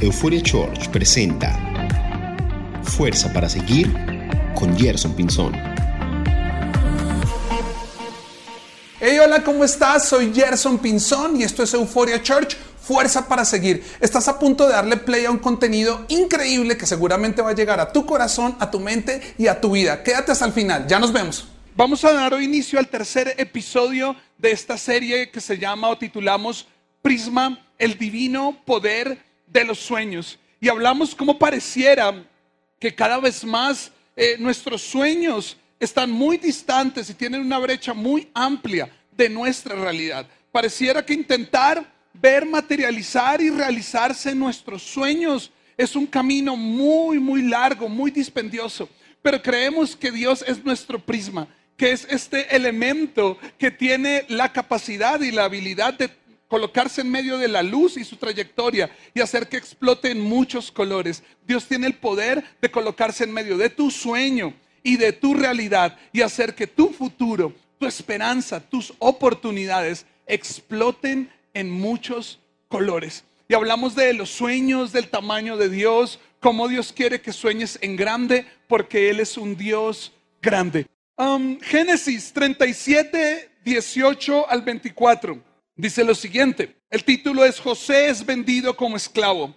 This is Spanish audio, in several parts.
Euphoria Church presenta Fuerza para Seguir con Gerson Pinzón. Hey, hola, ¿cómo estás? Soy Gerson Pinzón y esto es Euphoria Church. Fuerza para seguir. Estás a punto de darle play a un contenido increíble que seguramente va a llegar a tu corazón, a tu mente y a tu vida. Quédate hasta el final. Ya nos vemos. Vamos a dar hoy inicio al tercer episodio de esta serie que se llama o titulamos Prisma, el divino poder de los sueños. Y hablamos cómo pareciera que cada vez más eh, nuestros sueños están muy distantes y tienen una brecha muy amplia de nuestra realidad. Pareciera que intentar ver, materializar y realizarse nuestros sueños es un camino muy, muy largo, muy dispendioso. Pero creemos que Dios es nuestro prisma, que es este elemento que tiene la capacidad y la habilidad de colocarse en medio de la luz y su trayectoria y hacer que explote en muchos colores. Dios tiene el poder de colocarse en medio de tu sueño y de tu realidad y hacer que tu futuro, tu esperanza, tus oportunidades exploten en muchos colores. Y hablamos de los sueños, del tamaño de Dios, cómo Dios quiere que sueñes en grande, porque Él es un Dios grande. Um, Génesis 37, 18 al 24. Dice lo siguiente, el título es José es vendido como esclavo.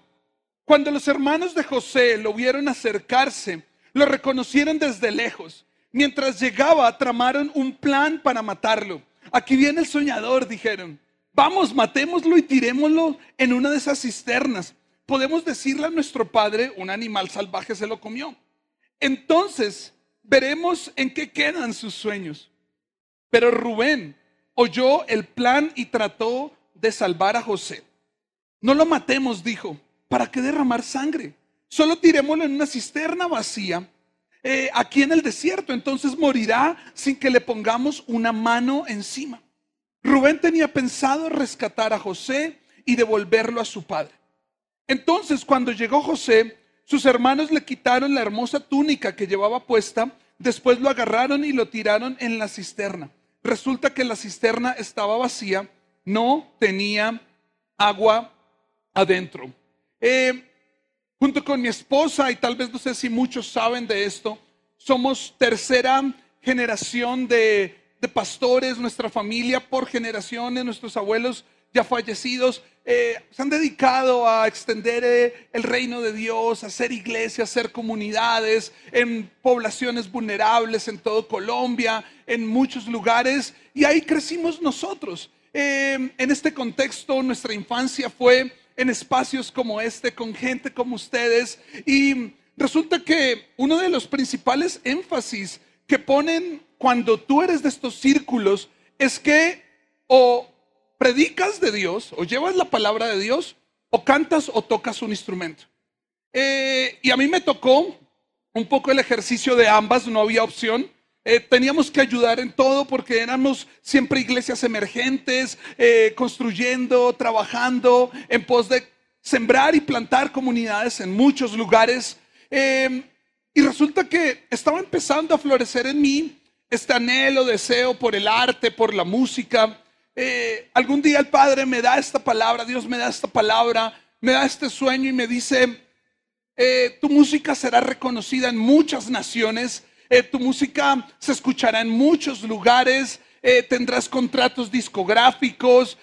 Cuando los hermanos de José lo vieron acercarse, lo reconocieron desde lejos. Mientras llegaba, tramaron un plan para matarlo. Aquí viene el soñador, dijeron. Vamos, matémoslo y tirémoslo en una de esas cisternas. Podemos decirle a nuestro padre, un animal salvaje se lo comió. Entonces, veremos en qué quedan sus sueños. Pero Rubén, oyó el plan y trató de salvar a José. No lo matemos, dijo, ¿para qué derramar sangre? Solo tirémoslo en una cisterna vacía eh, aquí en el desierto, entonces morirá sin que le pongamos una mano encima. Rubén tenía pensado rescatar a José y devolverlo a su padre. Entonces, cuando llegó José, sus hermanos le quitaron la hermosa túnica que llevaba puesta, después lo agarraron y lo tiraron en la cisterna resulta que la cisterna estaba vacía, no tenía agua adentro. Eh, junto con mi esposa, y tal vez no sé si muchos saben de esto, somos tercera generación de, pastores, nuestra familia por generaciones, nuestros abuelos ya fallecidos, eh, se han dedicado a extender eh, el reino de Dios, a hacer iglesias, a hacer comunidades en poblaciones vulnerables en todo Colombia, en muchos lugares, y ahí crecimos nosotros. Eh, en este contexto, nuestra infancia fue en espacios como este, con gente como ustedes, y resulta que uno de los principales énfasis que ponen cuando tú eres de estos círculos es que o predicas de Dios, o llevas la palabra de Dios, o cantas o tocas un instrumento. Eh, y a mí me tocó un poco el ejercicio de ambas, no había opción. Eh, teníamos que ayudar en todo porque éramos siempre iglesias emergentes, eh, construyendo, trabajando en pos de sembrar y plantar comunidades en muchos lugares. y resulta que estaba empezando a florecer en mí este anhelo, deseo por el arte, por la música. Eh, algún día el Padre me da esta palabra, Dios me da esta palabra, me da este sueño y me dice, eh, tu música será reconocida en muchas naciones, eh, tu música se escuchará en muchos lugares, tendrás contratos discográficos,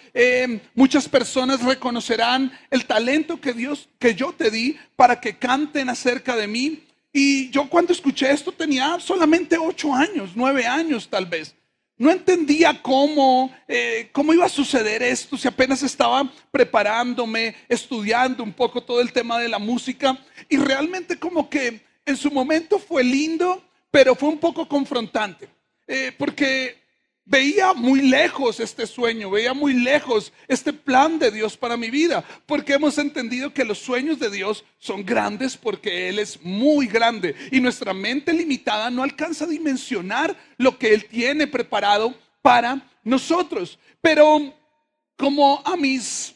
muchas personas reconocerán el talento que Dios, que yo te di para que canten acerca de mí. Y yo cuando escuché esto tenía solamente ocho años, nueve años tal vez. No entendía cómo, eh, cómo iba a suceder esto, si apenas estaba preparándome, estudiando un poco todo el tema de la música. Y realmente como que en su momento fue lindo, pero fue un poco confrontante. Eh, porque Veía muy lejos este sueño, veía muy lejos este plan de Dios para mi vida, porque hemos entendido que los sueños de Dios son grandes porque Él es muy grande y nuestra mente limitada no alcanza a dimensionar lo que Él tiene preparado para nosotros. Pero como a mis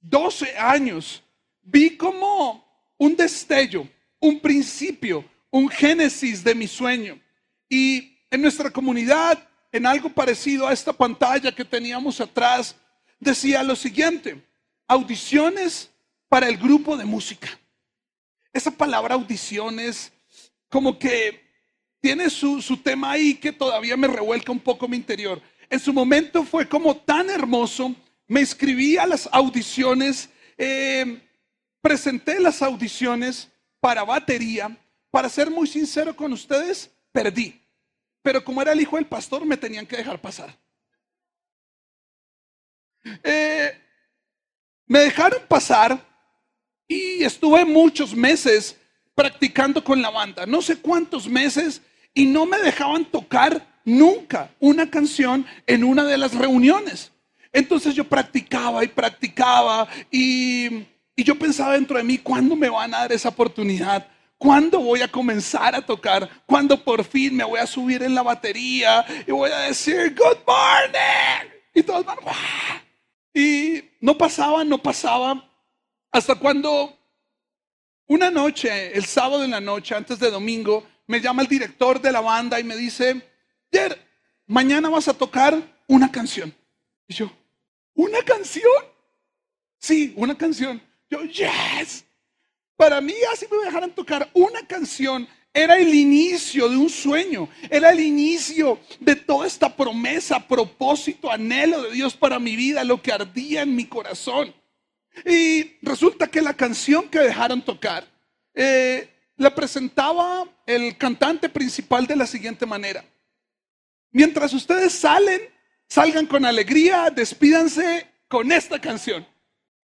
12 años vi como un destello, un principio, un génesis de mi sueño. Y en nuestra comunidad en algo parecido a esta pantalla que teníamos atrás, decía lo siguiente, audiciones para el grupo de música. Esa palabra audición es como que tiene su, tema ahí que todavía me revuelca un poco mi interior. En su momento fue como tan hermoso, me inscribí a las audiciones, eh, presenté las audiciones para batería. Para ser muy sincero con ustedes, perdí. Pero como era el hijo del pastor, me tenían que dejar pasar. Eh, me dejaron pasar y estuve muchos meses practicando con la banda, no sé cuántos meses, y no me dejaban tocar nunca una canción en una de las reuniones. Entonces yo practicaba y practicaba y, y yo pensaba dentro de mí, ¿cuándo me van a dar esa oportunidad? ¿Cuándo voy a comenzar a tocar? ¿Cuándo por fin me voy a subir en la batería y voy a decir, Good morning? Y todos van, Y no pasaba, no pasaba. Hasta cuando una noche, el sábado en la noche, antes de domingo, me llama el director de la banda y me dice, Jer, mañana vas a tocar una canción. Y yo, ¿una canción? Sí, una canción. Yo, yes. Para mí, así me dejaran tocar una canción, era el inicio de un sueño, era el inicio de toda esta promesa, propósito, anhelo de Dios para mi vida, lo que ardía en mi corazón. Y resulta que la canción que dejaron tocar eh, la presentaba el cantante principal de la siguiente manera. Mientras ustedes salen, salgan con alegría, despídanse con esta canción.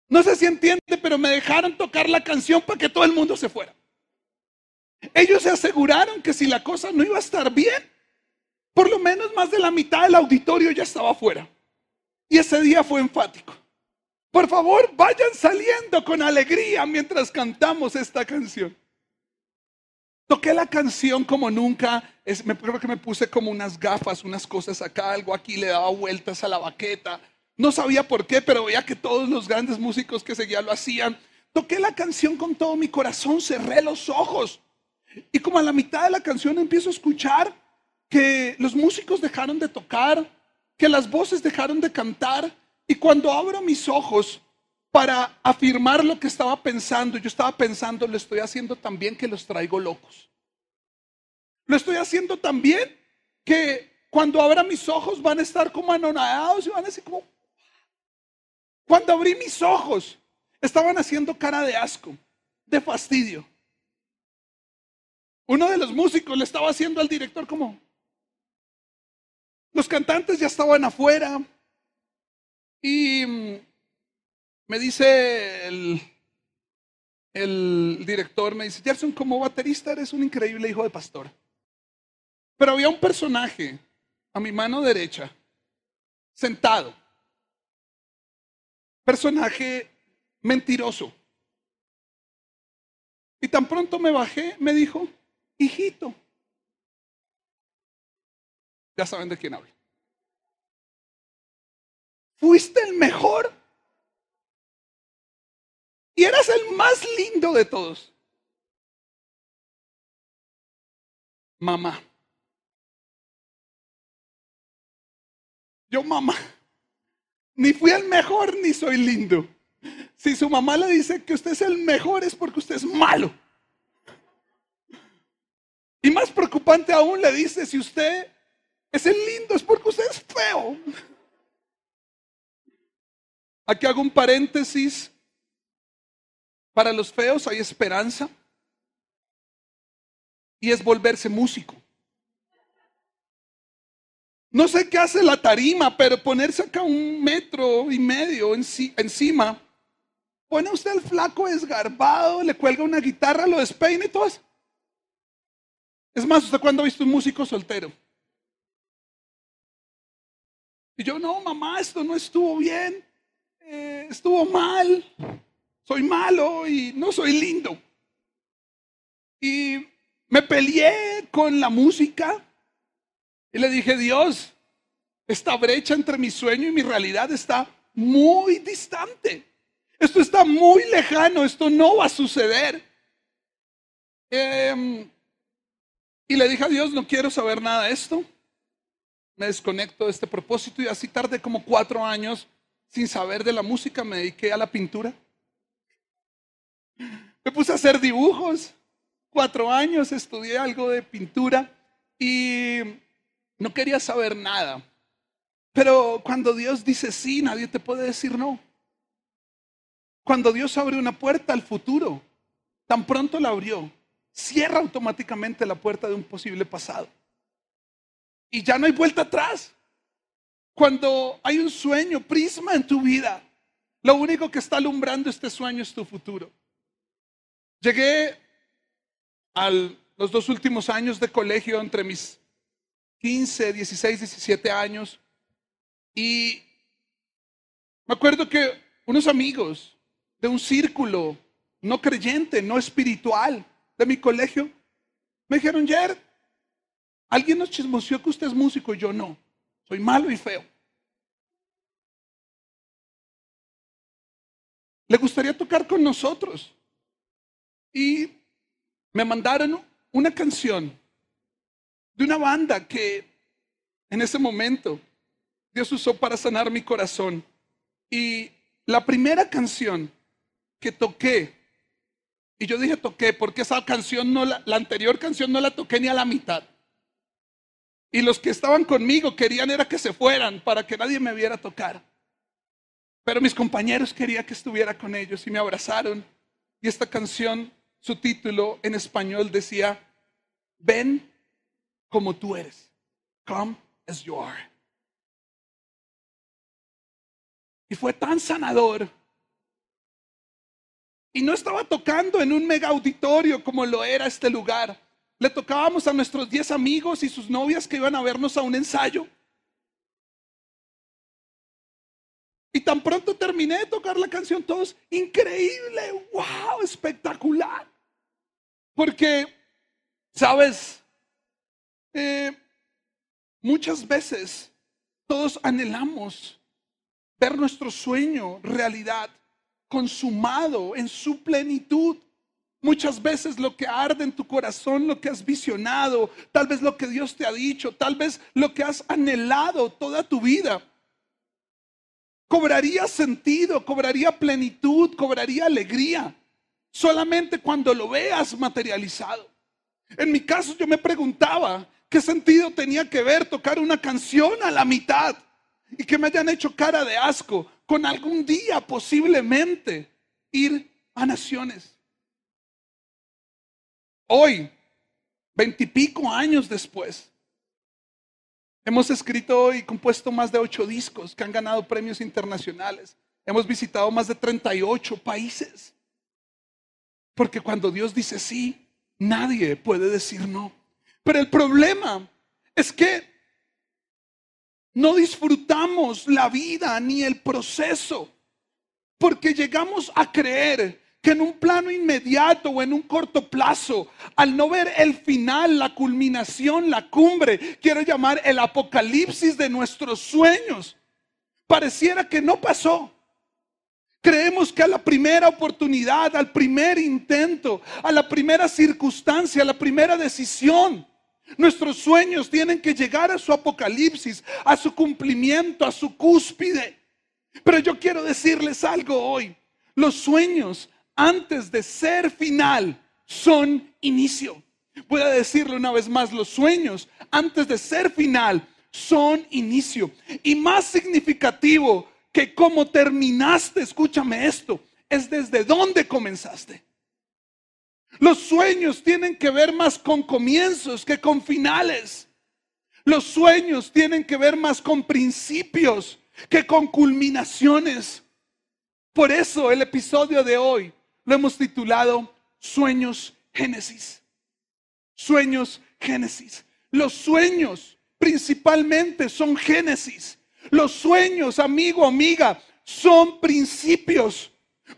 No sé si entiende, pero me dejaron tocar la canción para que todo el mundo se fuera. Ellos se aseguraron que si la cosa no iba a estar bien, por lo menos más de la mitad del auditorio ya estaba afuera. Y ese día fue enfático. Por favor, vayan saliendo con alegría mientras cantamos esta canción. Toqué la canción como nunca. me creo que me puse como unas gafas, unas cosas acá, algo aquí, le daba vueltas a la baqueta. No sabía por qué, pero veía que todos los grandes músicos que seguía lo hacían. Toqué la canción con todo mi corazón, cerré los ojos. Y como a la mitad de la canción empiezo a escuchar que los músicos dejaron de tocar, que las voces dejaron de cantar y cuando abro mis ojos para afirmar lo que estaba pensando, yo estaba pensando, lo estoy haciendo tan bien que los traigo locos. Lo estoy haciendo tan bien que cuando abra mis ojos van a estar como anonadados y van a decir como... Cuando abrí mis ojos, estaban haciendo cara de asco, de fastidio. Uno de los músicos le estaba haciendo al director como... Los cantantes ya estaban afuera, y mm, me dice el, director, me dice, Gerson, como baterista eres un increíble hijo de pastor. Pero había un personaje a mi mano derecha, sentado. Personaje mentiroso. Y tan pronto me bajé, me dijo, hijito. Ya saben de quién hablo fuiste el mejor. Y eras el más lindo de todos. Mamá. Yo mamá. Ni fui el mejor ni soy lindo. Si su mamá le dice que usted es el mejor es porque usted es malo. Y más preocupante aún le dice si usted es el lindo es porque usted es feo. Aquí hago un paréntesis. Para los feos hay esperanza. Y es volverse músico. No sé qué hace la tarima, pero ponerse acá un metro y medio encima. Pone usted el flaco desgarbado, le cuelga una guitarra, lo despeina y todo eso. Es más, ¿usted cuándo ha visto un músico soltero? Y yo, no, mamá, esto no estuvo bien. Eh, estuvo mal, soy malo y no soy lindo. Y me peleé con la música y le dije, Dios, esta brecha entre mi sueño y mi realidad está muy distante. Esto está muy lejano, esto no va a suceder. Em, y le dije a Dios, no quiero saber nada de esto. Me desconecto de este propósito y así tarde como cuatro años sin saber de la música, me dediqué a la pintura. Me puse a hacer dibujos. Cuatro años estudié algo de pintura y no quería saber nada. Pero cuando Dios dice sí, nadie te puede decir no. Cuando Dios abre una puerta al futuro, tan pronto la abrió, cierra automáticamente la puerta de un posible pasado. Y ya no hay vuelta atrás. Cuando hay un sueño, prisma en tu vida, lo único que está alumbrando este sueño es tu futuro. Llegué a los dos últimos años de colegio entre mis 15, 16, 17 años y me acuerdo que unos amigos de un círculo no creyente, no espiritual de mi colegio, me dijeron, Jer, alguien nos chismoseó que usted es músico y yo no, soy malo y feo. Le gustaría tocar con nosotros. Y me mandaron una canción de una banda que en ese momento Dios usó para sanar mi corazón. Y la primera canción que toqué, y yo dije toqué porque esa canción no la, la anterior canción no la toqué ni a la mitad. Y los que estaban conmigo querían era que se fueran para que nadie me viera tocar. Pero mis compañeros querían que estuviera con ellos y me abrazaron. Y esta canción, su título en español decía, ven como tú eres. Come as you are. Y fue tan sanador y no estaba tocando en un mega auditorio como lo era este lugar. Le tocábamos a nuestros 10 amigos y sus novias que iban a vernos a un ensayo. Y tan pronto terminé de tocar la canción, todos, increíble, wow, espectacular. Porque, sabes, eh, muchas veces todos anhelamos ver nuestro sueño realidad consumado en su plenitud. Muchas veces lo que arde en tu corazón, lo que has visionado, tal vez lo que Dios te ha dicho, tal vez lo que has anhelado toda tu vida, cobraría sentido, cobraría plenitud, cobraría alegría, solamente cuando lo veas materializado. En mi caso yo me preguntaba qué sentido tenía que ver tocar una canción a la mitad y que me hayan hecho cara de asco con algún día posiblemente ir a naciones. Hoy, veintipico años después, hemos escrito y compuesto más de ocho discos que han ganado premios internacionales. Hemos visitado más de 38 países. Porque cuando Dios dice sí, nadie puede decir no. Pero el problema es que no disfrutamos la vida ni el proceso, porque llegamos a creer que en un plano inmediato o en un corto plazo, al no ver el final, la culminación, la cumbre, quiero llamar el apocalipsis de nuestros sueños, pareciera que no pasó. Creemos que a la primera oportunidad, al primer intento, a la primera circunstancia, a la primera decisión, Nuestros sueños tienen que llegar a su apocalipsis, a su cumplimiento, a su cúspide. Pero yo quiero decirles algo hoy. Los sueños, antes de ser final, son inicio. Voy a decirlo una vez más, los sueños, antes de ser final, son inicio. Y más significativo que cómo terminaste, escúchame esto, es desde dónde comenzaste. Los sueños tienen que ver más con comienzos que con finales. Los sueños tienen que ver más con principios que con culminaciones. Por eso el episodio de hoy lo hemos titulado Sueños Génesis. Sueños Génesis. Los sueños principalmente son Génesis. Los sueños, amigo, amiga, son principios.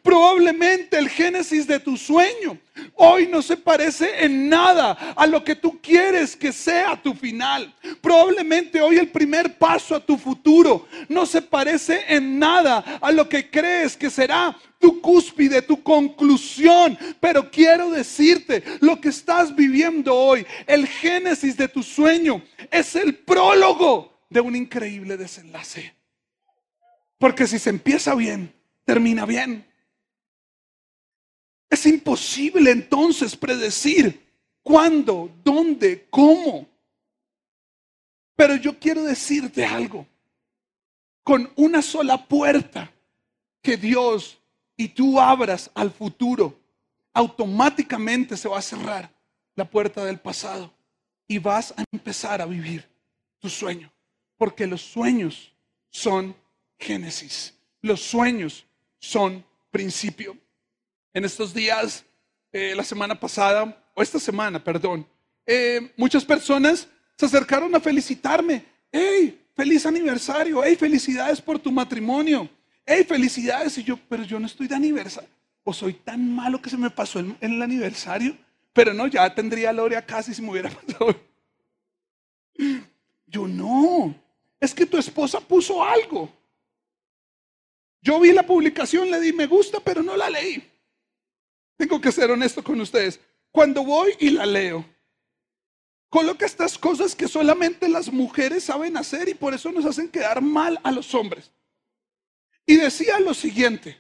Probablemente el génesis de tu sueño hoy no se parece en nada a lo que tú quieres que sea tu final. Probablemente hoy el primer paso a tu futuro no se parece en nada a lo que crees que será tu cúspide, tu conclusión. Pero quiero decirte, lo que estás viviendo hoy, el génesis de tu sueño, es el prólogo de un increíble desenlace. Porque si se empieza bien, termina bien. Es imposible entonces predecir cuándo, dónde, cómo. Pero yo quiero decirte algo. Con una sola puerta que Dios y tú abras al futuro, automáticamente se va a cerrar la puerta del pasado y vas a empezar a vivir tu sueño. Porque los sueños son génesis. Los sueños son principio. En estos días, eh, la semana pasada, o esta semana, perdón, eh, muchas personas se acercaron a felicitarme. ¡Hey! ¡Feliz aniversario! ¡Hey! ¡Felicidades por tu matrimonio! ¡Hey! ¡Felicidades! Y yo, pero yo no estoy de aniversario. O soy tan malo que se me pasó en, el aniversario. Pero no, ya tendría Loria casi si me hubiera pasado. Yo no. Es que tu esposa puso algo. Yo vi la publicación, le di me gusta, pero no la leí. Tengo que ser honesto con ustedes. Cuando voy y la leo, coloca estas cosas que solamente las mujeres saben hacer y por eso nos hacen quedar mal a los hombres. Y decía lo siguiente,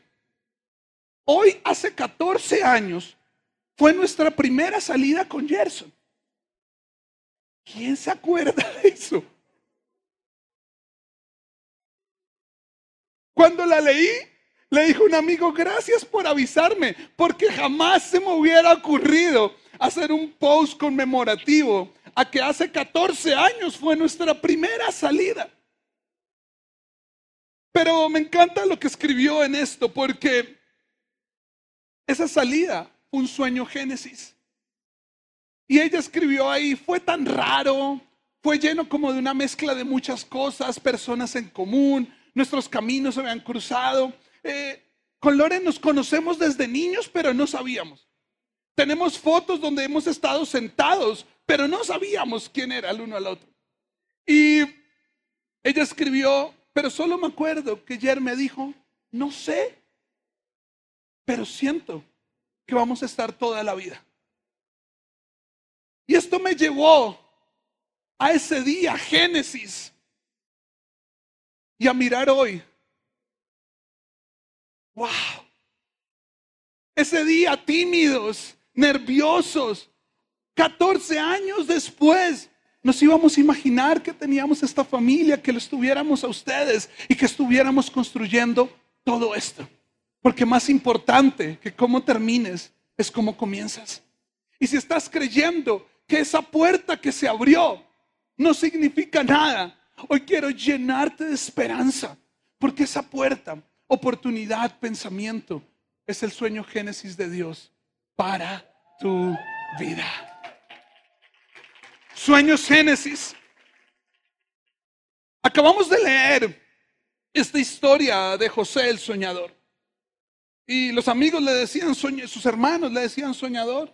hoy hace 14 años fue nuestra primera salida con Gerson. ¿Quién se acuerda de eso? Cuando la leí, le dijo un amigo, gracias por avisarme, porque jamás se me hubiera ocurrido hacer un post conmemorativo a que hace 14 años fue nuestra primera salida. Pero me encanta lo que escribió en esto, porque esa salida fue un sueño Génesis. Y ella escribió ahí, fue tan raro, fue lleno como de una mezcla de muchas cosas, personas en común, nuestros caminos se habían cruzado. Con Loren nos conocemos desde niños, pero no sabíamos. Tenemos fotos donde hemos estado sentados, pero no sabíamos quién era el uno al otro. Y ella escribió, pero solo me acuerdo que ayer me dijo, no sé, pero siento que vamos a estar toda la vida. Y esto me llevó a ese día, Génesis, y a mirar hoy Wow. Ese día tímidos, nerviosos, 14 años después, nos íbamos a imaginar que teníamos esta familia, que lo estuviéramos a ustedes y que estuviéramos construyendo todo esto. Porque más importante que cómo termines es cómo comienzas. Y si estás creyendo que esa puerta que se abrió no significa nada, hoy quiero llenarte de esperanza, porque esa puerta oportunidad, pensamiento, es el sueño génesis de Dios para tu vida. Sueños génesis. Acabamos de leer esta historia de José el soñador. Y los amigos le decían, sus hermanos le decían soñador.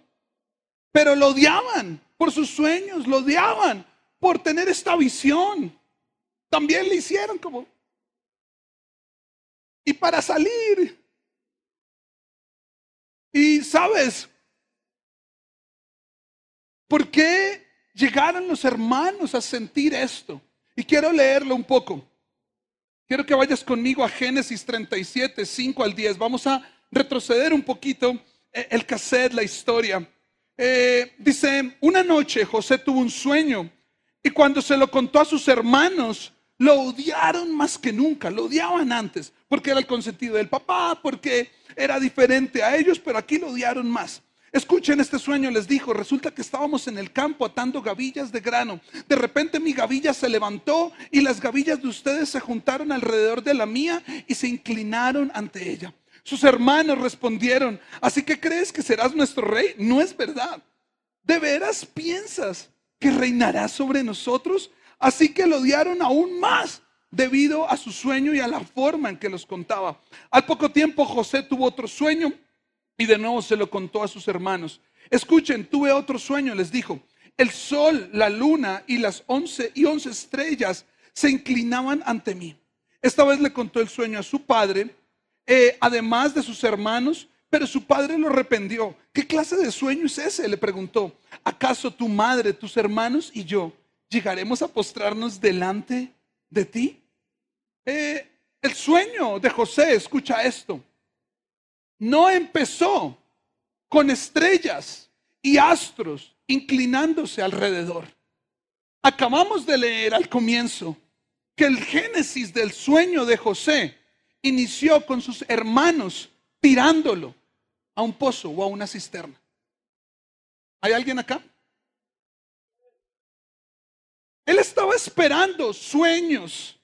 Pero lo odiaban por sus sueños, lo odiaban por tener esta visión. También le hicieron como, y para salir. Y sabes, ¿por qué llegaron los hermanos a sentir esto? Y quiero leerlo un poco. Quiero que vayas conmigo a Génesis 37, 5 al 10. Vamos a retroceder un poquito eh, el cassette, la historia. Eh, dice, una noche José tuvo un sueño y cuando se lo contó a sus hermanos, lo odiaron más que nunca, lo odiaban antes, porque era el consentido del papá, porque era diferente a ellos, pero aquí lo odiaron más. Escuchen este sueño, les dijo, resulta que estábamos en el campo atando gavillas de grano. De repente mi gavilla se levantó y las gavillas de ustedes se juntaron alrededor de la mía y se inclinaron ante ella. Sus hermanos respondieron, ¿así que crees que serás nuestro rey? No es verdad. ¿De veras piensas que reinarás sobre nosotros? Así que lo odiaron aún más debido a su sueño y a la forma en que los contaba. Al poco tiempo José tuvo otro sueño y de nuevo se lo contó a sus hermanos. Escuchen, tuve otro sueño, les dijo. El sol, la luna y las once y once estrellas se inclinaban ante mí. Esta vez le contó el sueño a su padre, eh, además de sus hermanos, pero su padre lo arrepentió. ¿Qué clase de sueño es ese? Le preguntó. ¿Acaso tu madre, tus hermanos y yo llegaremos a postrarnos delante de ti? Eh, el sueño de José, escucha esto, no empezó con estrellas y astros inclinándose alrededor. Acabamos de leer al comienzo que el génesis del sueño de José inició con sus hermanos tirándolo a un pozo o a una cisterna. ¿Hay alguien acá? Él estaba esperando sueños.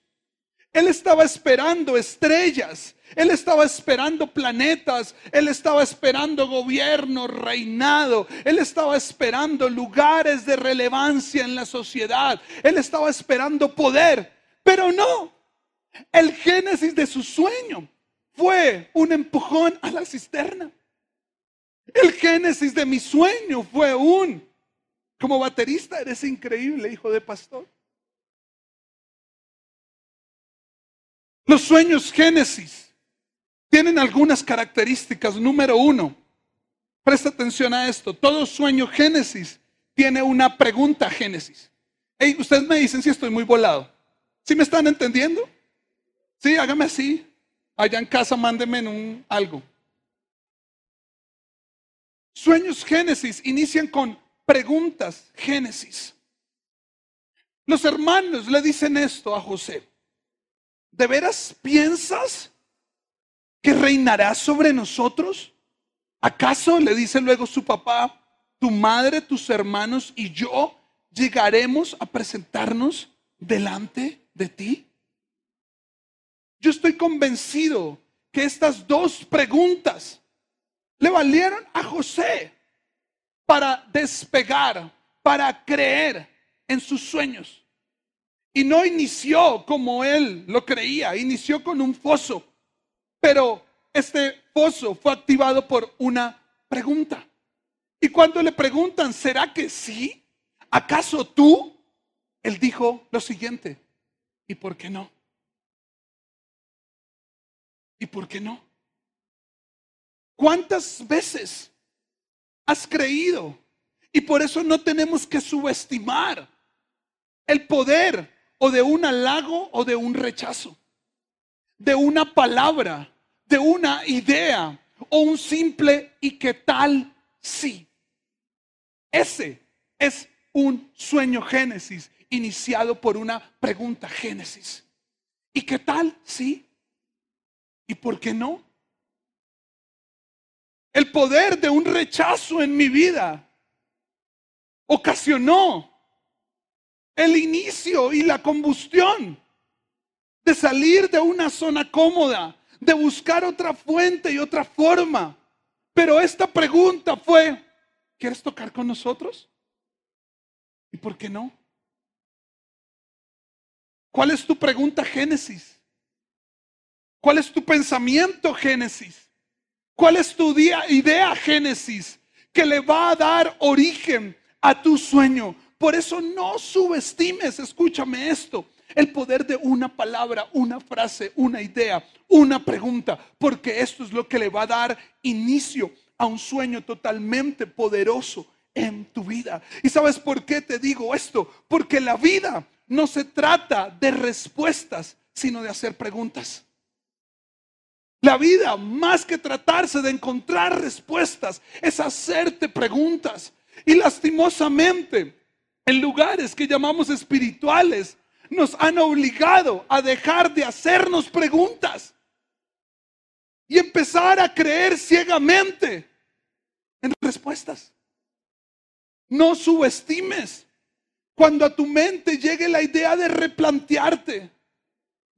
Él estaba esperando estrellas. Él estaba esperando planetas. Él estaba esperando gobierno, reinado. Él estaba esperando lugares de relevancia en la sociedad. Él estaba esperando poder. Pero no. El génesis de su sueño fue un empujón a la cisterna. El génesis de mi sueño fue un, como baterista eres increíble, hijo de pastor. Los sueños génesis tienen algunas características. Número uno, presta atención a esto, todo sueño génesis tiene una pregunta génesis. Hey, ustedes me dicen si estoy muy volado. ¿Sí me están entendiendo? Sí, hágame así. Allá en casa mándenme un algo. Sueños Génesis inician con preguntas Génesis. Los hermanos le dicen esto a José. ¿De veras piensas que reinará sobre nosotros? ¿Acaso le dice luego su papá, tu madre, tus hermanos y yo llegaremos a presentarnos delante de ti? Yo estoy convencido que estas dos preguntas le valieron a José para despegar, para creer en sus sueños. Y no inició como él lo creía, inició con un foso, pero este foso fue activado por una pregunta. Y cuando le preguntan, ¿será que sí? ¿Acaso tú? Él dijo lo siguiente, ¿y por qué no? ¿Y por qué no? ¿Cuántas veces has creído? Y por eso no tenemos que subestimar el poder o de un halago o de un rechazo, de una palabra, de una idea o un simple y qué tal sí. Ese es un sueño Génesis iniciado por una pregunta Génesis. ¿Y qué tal sí? ¿Y por qué no? El poder de un rechazo en mi vida ocasionó el inicio y la combustión de salir de una zona cómoda, de buscar otra fuente y otra forma. Pero esta pregunta fue, ¿quieres tocar con nosotros? ¿Y por qué no? ¿Cuál es tu pregunta, Génesis? ¿Cuál es tu pensamiento, Génesis? ¿Cuál es tu idea, Génesis, que le va a dar origen a tu sueño? Por eso no subestimes, escúchame esto, el poder de una palabra, una frase, una idea, una pregunta, porque esto es lo que le va a dar inicio a un sueño totalmente poderoso en tu vida. ¿Y sabes por qué te digo esto? Porque la vida no se trata de respuestas, sino de hacer preguntas. La vida, más que tratarse de encontrar respuestas, es hacerte preguntas. Y lastimosamente, en lugares que llamamos espirituales, nos han obligado a dejar de hacernos preguntas y empezar a creer ciegamente en respuestas. No subestimes cuando a tu mente llegue la idea de replantearte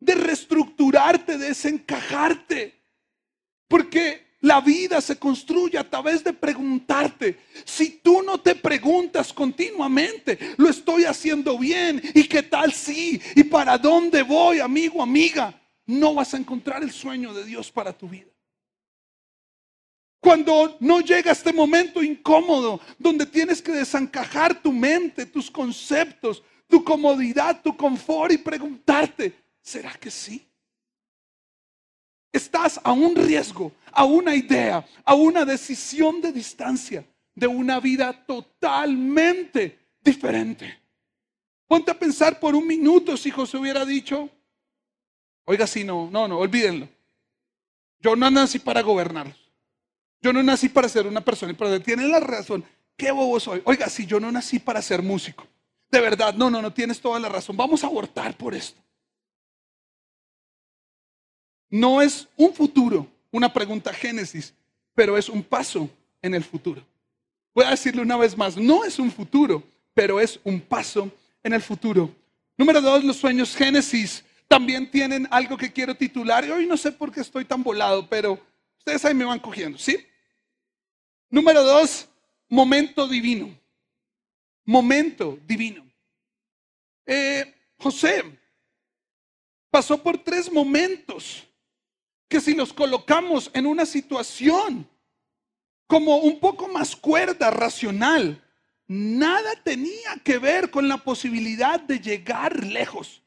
de reestructurarte, de desencajarte. Porque la vida se construye a través de preguntarte. Si tú no te preguntas continuamente, lo estoy haciendo bien y qué tal sí y para dónde voy, amigo, amiga, no vas a encontrar el sueño de Dios para tu vida. Cuando no llega este momento incómodo donde tienes que desencajar tu mente, tus conceptos, tu comodidad, tu confort y preguntarte, ¿Será que sí? Estás a un riesgo, a una idea, a una decisión de distancia de una vida totalmente diferente. Ponte a pensar por un minuto si José hubiera dicho, oiga, si no, no, no, olvídenlo. Yo no nací para gobernarlos. Yo no nací para ser una persona, pero tiene la razón. Qué bobo soy. Oiga, si yo no nací para ser músico. De verdad, no, no, no tienes toda la razón. Vamos a abortar por esto. No es un futuro, una pregunta Génesis, pero es un paso en el futuro. Voy a decirle una vez más, no es un futuro, pero es un paso en el futuro. Número dos, los sueños Génesis también tienen algo que quiero titular. Y hoy no sé por qué estoy tan volado, pero ustedes ahí me van cogiendo, ¿sí? Número dos, momento divino. Momento divino. Eh, José pasó por tres momentos que si los colocamos en una situación como un poco más cuerda, racional, nada tenía que ver con la posibilidad de llegar lejos.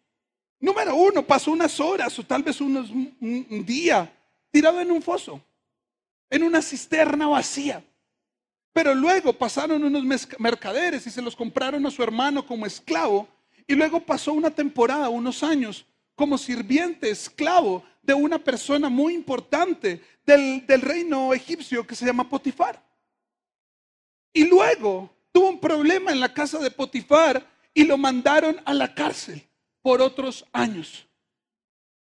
Número uno, pasó unas horas o tal vez unos, un día tirado en un foso, en una cisterna vacía. Pero luego pasaron unos mercaderes y se los compraron a su hermano como esclavo. Y luego pasó una temporada, unos años, como sirviente, esclavo de una persona muy importante del, del reino egipcio que se llama Potifar. Y luego tuvo un problema en la casa de Potifar y lo mandaron a la cárcel por otros años.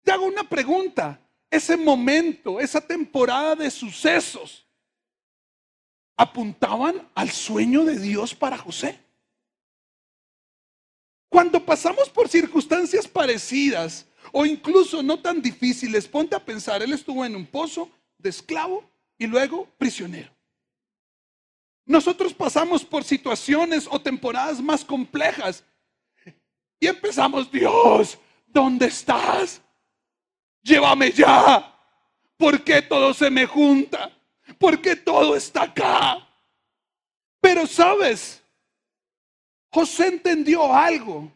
Te hago una pregunta. Ese momento, esa temporada de sucesos, apuntaban al sueño de Dios para José. Cuando pasamos por circunstancias parecidas o incluso no tan difíciles, ponte a pensar, él estuvo en un pozo de esclavo y luego prisionero. Nosotros pasamos por situaciones o temporadas más complejas y empezamos, Dios, ¿dónde estás? Llévame ya. ¿Por qué todo se me junta? ¿Por qué todo está acá? Pero sabes, José entendió algo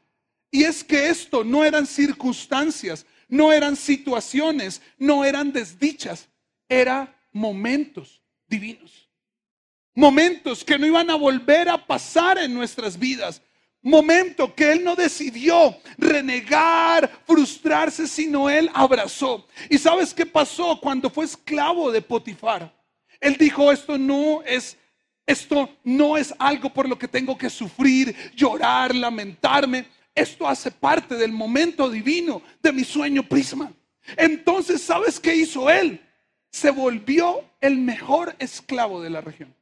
y es que esto no eran circunstancias, no eran situaciones, no eran desdichas, eran momentos divinos momentos que no iban a volver a pasar en nuestras vidas. Momento que él no decidió renegar, frustrarse, sino él abrazó. ¿Y sabes qué pasó cuando fue esclavo de Potifar? Él dijo, esto no es esto no es algo por lo que tengo que sufrir, llorar, lamentarme. Esto hace parte del momento divino de mi sueño prisma. Entonces, ¿sabes qué hizo él? Se volvió el mejor esclavo de la región.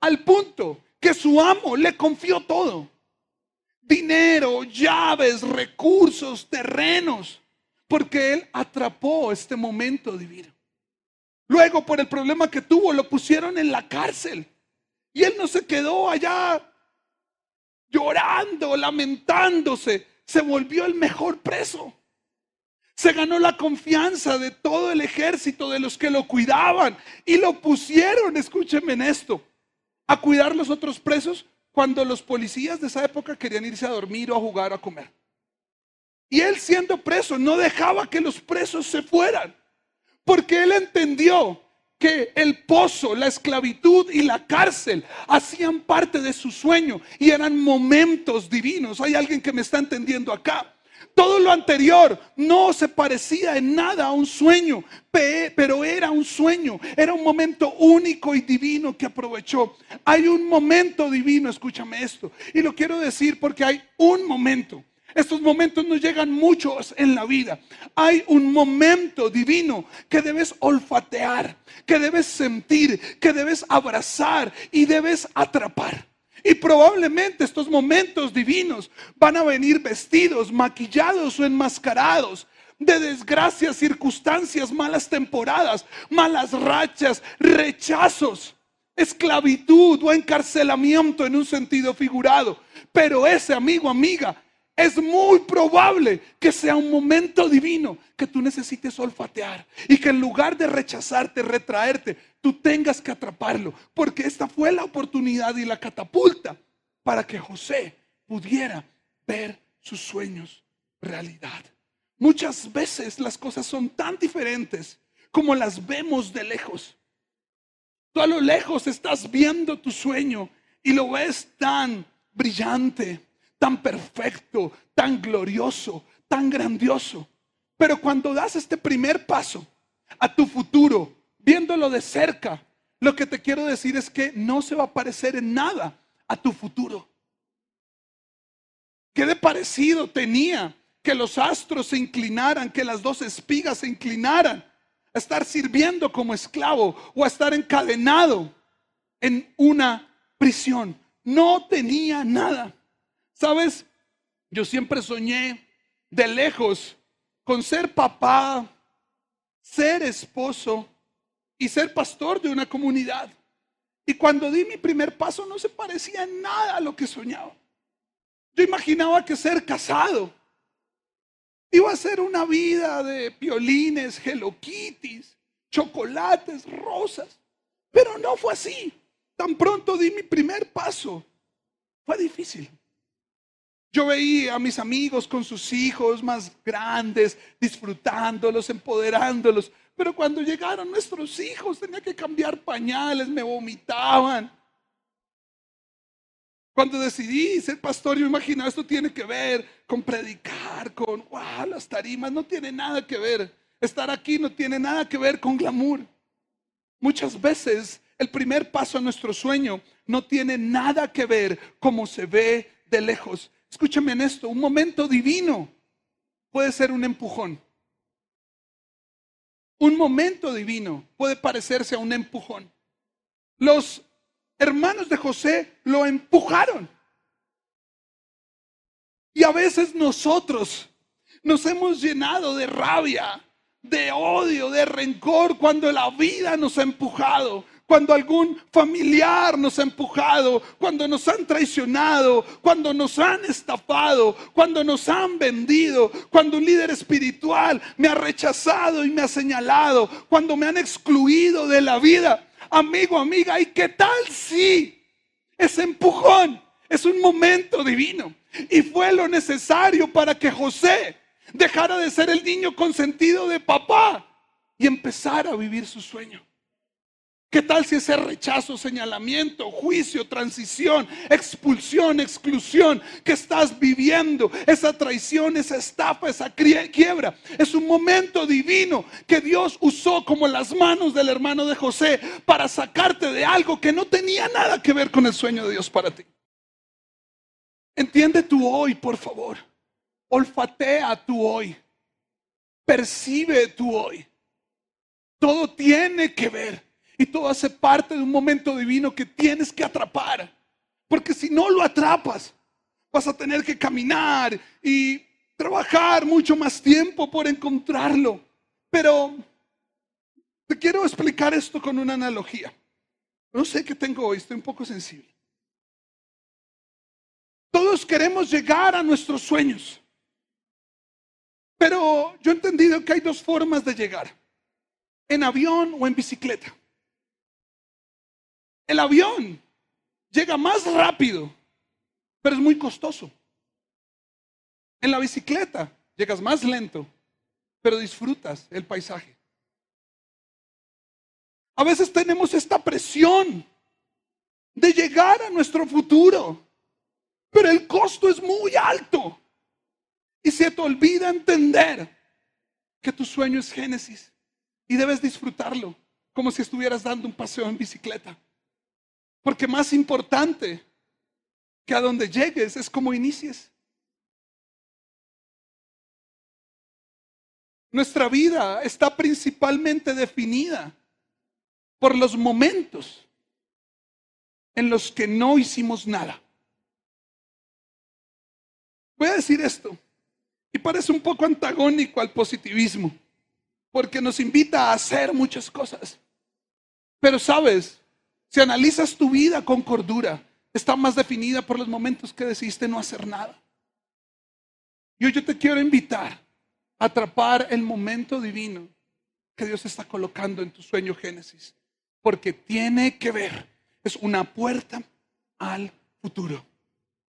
Al punto que su amo le confió todo. Dinero, llaves, recursos, terrenos. Porque él atrapó este momento divino. Luego, por el problema que tuvo, lo pusieron en la cárcel. Y él no se quedó allá llorando, lamentándose. Se volvió el mejor preso. Se ganó la confianza de todo el ejército, de los que lo cuidaban. Y lo pusieron, escúchenme en esto, a cuidar los otros presos cuando los policías de esa época querían irse a dormir o a jugar o a comer. Y él siendo preso no dejaba que los presos se fueran, porque él entendió que el pozo, la esclavitud y la cárcel hacían parte de su sueño y eran momentos divinos. Hay alguien que me está entendiendo acá. Todo lo anterior no se parecía en nada a un sueño, pero era un sueño, era un momento único y divino que aprovechó. Hay un momento divino, escúchame esto, y lo quiero decir porque hay un momento. Estos momentos nos llegan muchos en la vida. Hay un momento divino que debes olfatear, que debes sentir, que debes abrazar y debes atrapar. Y probablemente estos momentos divinos van a venir vestidos, maquillados o enmascarados de desgracias, circunstancias, malas temporadas, malas rachas, rechazos, esclavitud o encarcelamiento en un sentido figurado. Pero ese amigo, amiga, es muy probable que sea un momento divino que tú necesites olfatear y que en lugar de rechazarte, retraerte, tú tengas que atraparlo, porque esta fue la oportunidad y la catapulta para que José pudiera ver sus sueños realidad. Muchas veces las cosas son tan diferentes como las vemos de lejos. Tú a lo lejos estás viendo tu sueño y lo ves tan brillante, tan perfecto, tan glorioso, tan grandioso. Pero cuando das este primer paso a tu futuro, viéndolo de cerca, lo que te quiero decir es que no se va a parecer en nada a tu futuro. ¿Qué de parecido tenía que los astros se inclinaran, que las dos espigas se inclinaran, a estar sirviendo como esclavo o a estar encadenado en una prisión? No tenía nada. ¿Sabes? Yo siempre soñé de lejos con ser papá, ser esposo y ser pastor de una comunidad. Y cuando di mi primer paso no se parecía nada a lo que soñaba. Yo imaginaba que ser casado iba a ser una vida de violines, Hello chocolates, rosas. Pero no fue así. Tan pronto di mi primer paso. Fue difícil. Yo veía a mis amigos con sus hijos más grandes, disfrutándolos, empoderándolos. Pero cuando llegaron nuestros hijos, tenía que cambiar pañales, me vomitaban. Cuando decidí ser pastor, yo imaginaba esto tiene que ver con predicar, con wow, las tarimas, no tiene nada que ver. Estar aquí no tiene nada que ver con glamour. Muchas veces el primer paso a nuestro sueño no tiene nada que ver como se ve de lejos. Escúchame en esto, un momento divino puede ser un empujón. Un momento divino puede parecerse a un empujón. Los hermanos de José lo empujaron. Y a veces nosotros nos hemos llenado de rabia, de odio, de rencor cuando la vida nos ha empujado, cuando algún familiar nos ha empujado, cuando nos han traicionado, cuando nos han estafado, cuando nos han vendido, cuando un líder espiritual me ha rechazado y me ha señalado, cuando me han excluido de la vida. Amigo, amiga, ¿y qué tal si ese empujón es un momento divino? Y fue lo necesario para que José dejara de ser el niño consentido de papá y empezara a vivir su sueño. ¿Qué tal si ese rechazo, señalamiento, juicio, transición, expulsión, exclusión que estás viviendo, esa traición, esa estafa, esa quiebra, es un momento divino que Dios usó como las manos del hermano de José para sacarte de algo que no tenía nada que ver con el sueño de Dios para ti? Entiende tú hoy, por favor. Olfatea tú hoy. Percibe tú hoy. Todo tiene que ver y todo hace parte de un momento divino que tienes que atrapar. Porque si no lo atrapas, vas a tener que caminar y trabajar mucho más tiempo por encontrarlo. Pero te quiero explicar esto con una analogía. No sé qué tengo hoy, estoy un poco sensible. Todos queremos llegar a nuestros sueños. Pero yo he entendido que hay dos formas de llegar. En avión o en bicicleta. El avión llega más rápido, pero es muy costoso. En la bicicleta llegas más lento, pero disfrutas el paisaje. A veces tenemos esta presión de llegar a nuestro futuro, pero el costo es muy alto. Y se te olvida entender que tu sueño es Génesis y debes disfrutarlo como si estuvieras dando un paseo en bicicleta. Porque más importante que a donde llegues es como inicies. Nuestra vida está principalmente definida por los momentos en los que no hicimos nada. Voy a decir esto, y parece un poco antagónico al positivismo, porque nos invita a hacer muchas cosas. Pero sabes, si analizas tu vida con cordura, está más definida por los momentos que decidiste no hacer nada. Y hoy yo te quiero invitar a atrapar el momento divino que Dios está colocando en tu sueño Génesis, porque tiene que ver, es una puerta al futuro.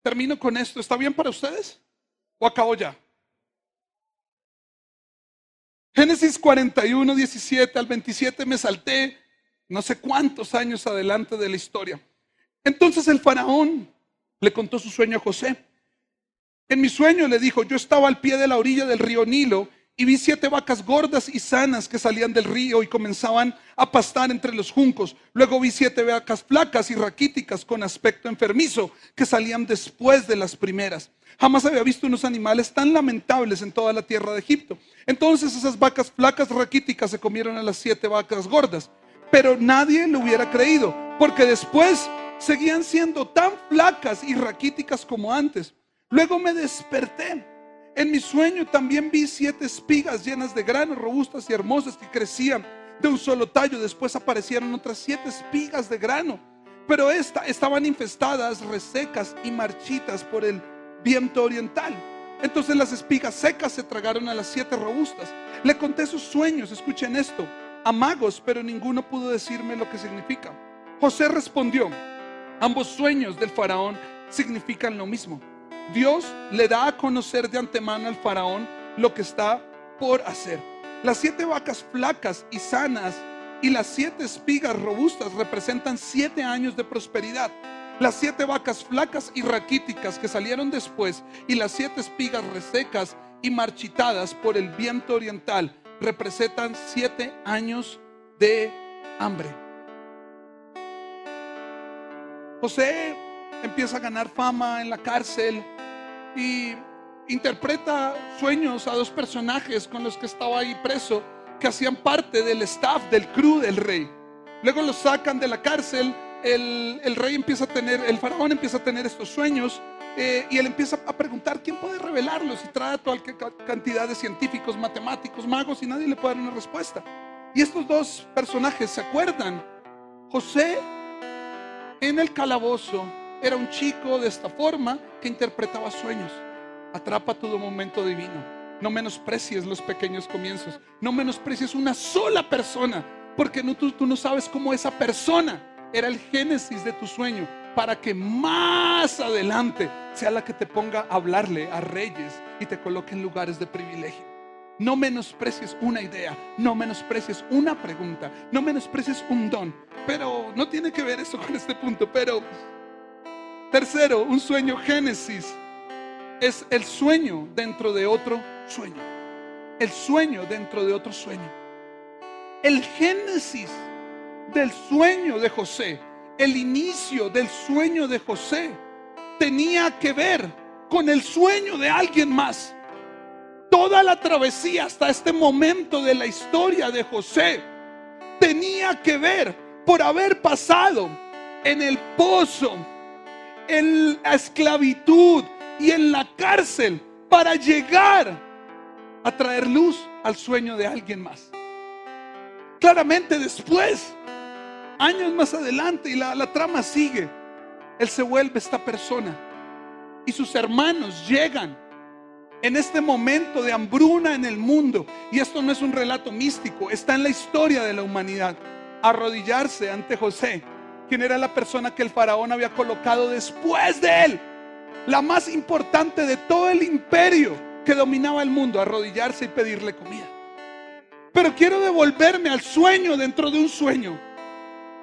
Termino con esto, ¿está bien para ustedes? ¿O acabo ya? Génesis 41, 17 al 27 me salté no sé cuántos años adelante de la historia. Entonces el faraón le contó su sueño a José. En mi sueño le dijo, yo estaba al pie de la orilla del río Nilo y vi siete vacas gordas y sanas que salían del río y comenzaban a pastar entre los juncos. Luego vi siete vacas flacas y raquíticas con aspecto enfermizo que salían después de las primeras. Jamás había visto unos animales tan lamentables en toda la tierra de Egipto. Entonces esas vacas flacas raquíticas se comieron a las siete vacas gordas. Pero nadie lo hubiera creído, porque después seguían siendo tan flacas y raquíticas como antes. Luego me desperté en mi sueño también vi siete espigas llenas de granos robustas y hermosas que crecían de un solo tallo. Después aparecieron otras siete espigas de grano, pero esta, estaban infestadas, resecas y marchitas por el viento oriental. Entonces las espigas secas se tragaron a las siete robustas. Le conté sus sueños, escuchen esto, a magos, pero ninguno pudo decirme lo que significa. José respondió, ambos sueños del faraón significan lo mismo. Dios le da a conocer de antemano al faraón lo que está por hacer. Las siete vacas flacas y sanas y las siete espigas robustas representan siete años de prosperidad. Las siete vacas flacas y raquíticas que salieron después y las siete espigas resecas y marchitadas por el viento oriental representan siete años de hambre. José empieza a ganar fama en la cárcel y interpreta sueños a dos personajes con los que estaba ahí preso, que hacían parte del staff, del crew del rey. Luego los sacan de la cárcel, el, rey empieza a tener, el faraón empieza a tener estos sueños eh, y él empieza a preguntar quién puede revelarlos y trae a cantidad de científicos, matemáticos, magos y nadie le puede dar una respuesta. Y estos dos personajes se acuerdan. José en el calabozo era un chico de esta forma que interpretaba sueños. Atrapa todo momento divino. No menosprecies los pequeños comienzos. No menosprecies una sola persona. Porque tú no sabes cómo esa persona era el génesis de tu sueño. Para que más adelante sea la que te ponga a hablarle a reyes y te coloque en lugares de privilegio. No menosprecies una idea, no menosprecies una pregunta, no menosprecies un don. Pero no tiene que ver eso con este punto, pero Tercero, un sueño génesis es el sueño dentro de otro sueño. El sueño dentro de otro sueño. El génesis del sueño de José, el inicio del sueño de José, tenía que ver con el sueño de alguien más. Toda la travesía hasta este momento de la historia de José tenía que ver por haber pasado en el pozo en la esclavitud y en la cárcel para llegar a traer luz al sueño de alguien más. Claramente después, años más adelante, y la, la trama sigue, él se vuelve esta persona. Y sus hermanos llegan en este momento de hambruna en el mundo, y esto no es un relato místico, está en la historia de la humanidad, arrodillarse ante José quién era la persona que el faraón había colocado después de él, la más importante de todo el imperio que dominaba el mundo, arrodillarse y pedirle comida. Pero quiero devolverme al sueño dentro de un sueño,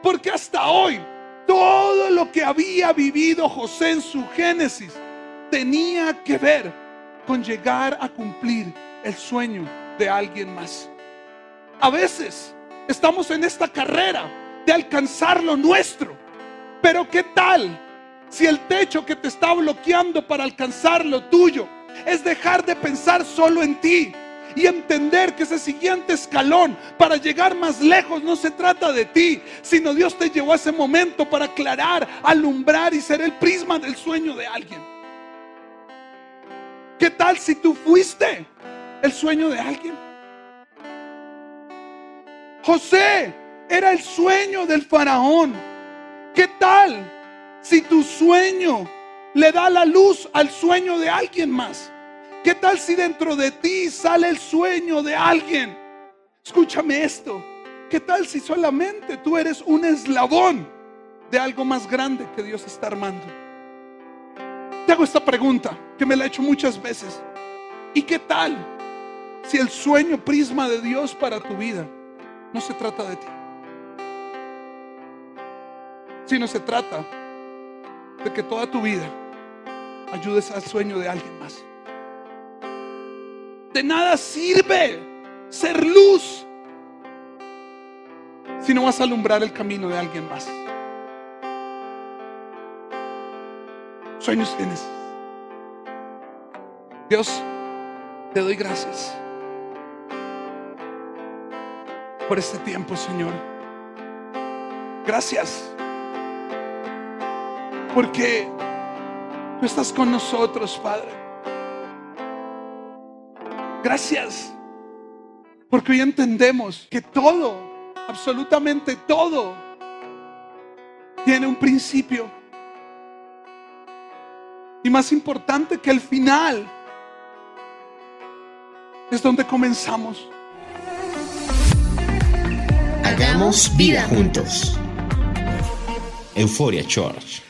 porque hasta hoy todo lo que había vivido José en su Génesis tenía que ver con llegar a cumplir el sueño de alguien más. A veces estamos en esta carrera de alcanzar lo nuestro. Pero ¿qué tal si el techo que te está bloqueando para alcanzar lo tuyo es dejar de pensar solo en ti? Y entender que ese siguiente escalón para llegar más lejos no se trata de ti, sino Dios te llevó a ese momento para aclarar, alumbrar y ser el prisma del sueño de alguien. ¿Qué tal si tú fuiste el sueño de alguien? José era el sueño del faraón. ¿Qué tal si tu sueño le da la luz al sueño de alguien más? ¿Qué tal si dentro de ti sale el sueño de alguien? Escúchame esto. ¿Qué tal si solamente tú eres un eslabón de algo más grande que Dios está armando? Te hago esta pregunta que me la he hecho muchas veces. ¿Y qué tal si el sueño prisma de Dios para tu vida no se trata de ti? sino se trata de que toda tu vida ayudes al sueño de alguien más. De nada sirve ser luz si no vas a alumbrar el camino de alguien más. Sueños tienes. Dios, te doy gracias por este tiempo, Señor. Gracias. Porque tú estás con nosotros, Padre. Gracias. Porque hoy entendemos que todo, absolutamente todo, tiene un principio. Y más importante que el final es donde comenzamos. Hagamos vida juntos. Euforia Church.